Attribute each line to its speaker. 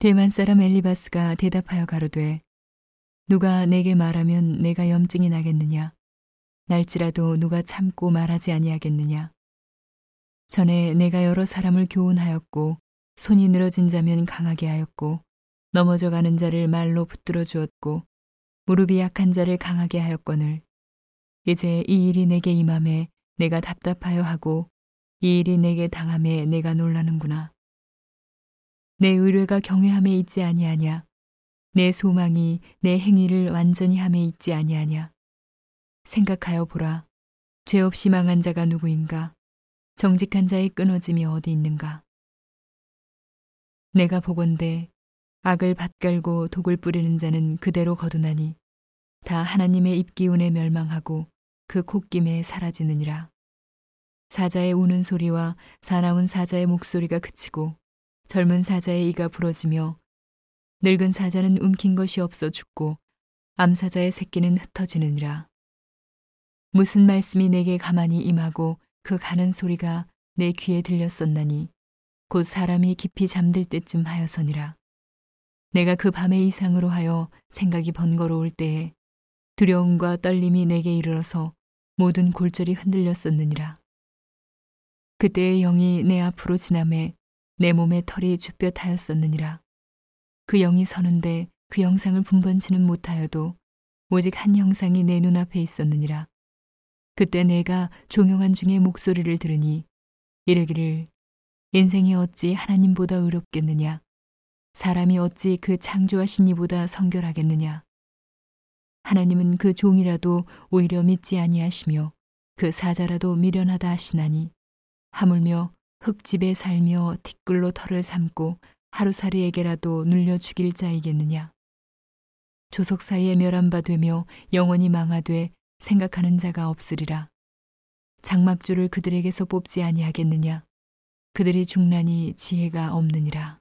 Speaker 1: 대만 사람 엘리바스가 대답하여 가로되 누가 내게 말하면 내가 염증이 나겠느냐? 날지라도 누가 참고 말하지 아니하겠느냐? 전에 내가 여러 사람을 교훈하였고 손이 늘어진 자면 강하게 하였고 넘어져 가는 자를 말로 붙들어 주었고 무릎이 약한 자를 강하게 하였거늘. 이제 이 일이 내게 임함에 내가 답답하여 하고 이 일이 내게 당함에 내가 놀라는구나. 내 의뢰가 경외함에 있지 아니하냐. 내 소망이 내 행위를 완전히 함에 있지 아니하냐. 생각하여 보라. 죄 없이 망한 자가 누구인가? 정직한 자의 끊어짐이 어디 있는가? 내가 보건대 악을 밭갈고 독을 뿌리는 자는 그대로 거두나니 다 하나님의 입기운에 멸망하고 그 콧김에 사라지느니라. 사자의 우는 소리와 사나운 사자의 목소리가 그치고 젊은 사자의 이가 부러지며 늙은 사자는 움킨 것이 없어 죽고 암사자의 새끼는 흩어지느니라. 무슨 말씀이 내게 가만히 임하고 그 가는 소리가 내 귀에 들렸었나니 곧 사람이 깊이 잠들 때쯤 하여서니라. 내가 그 밤의 이상으로 하여 생각이 번거로울 때에 두려움과 떨림이 내게 이르러서 모든 골절이 흔들렸었느니라. 그때의 영이 내 앞으로 지남에 내 몸의 털이 쭈뼛 하였었느니라. 그 영이 서는데 그 영상을 분번치는 못하여도 오직 한 형상이 내 눈앞에 있었느니라. 그때 내가 종용한 중에 목소리를 들으니 이르기를 인생이 어찌 하나님보다 의롭겠느냐 사람이 어찌 그 창조하신 이보다 성결하겠느냐 하나님은 그 종이라도 오히려 믿지 아니하시며 그 사자라도 미련하다 하시나니 하물며 흙집에 살며 티끌로 털을 삼고 하루살이에게라도 눌려 죽일 자이겠느냐? 조석 사이에 멸한 바 되며 영원히 망하되 생각하는 자가 없으리라. 장막주를 그들에게서 뽑지 아니하겠느냐? 그들이 중란이 지혜가 없느니라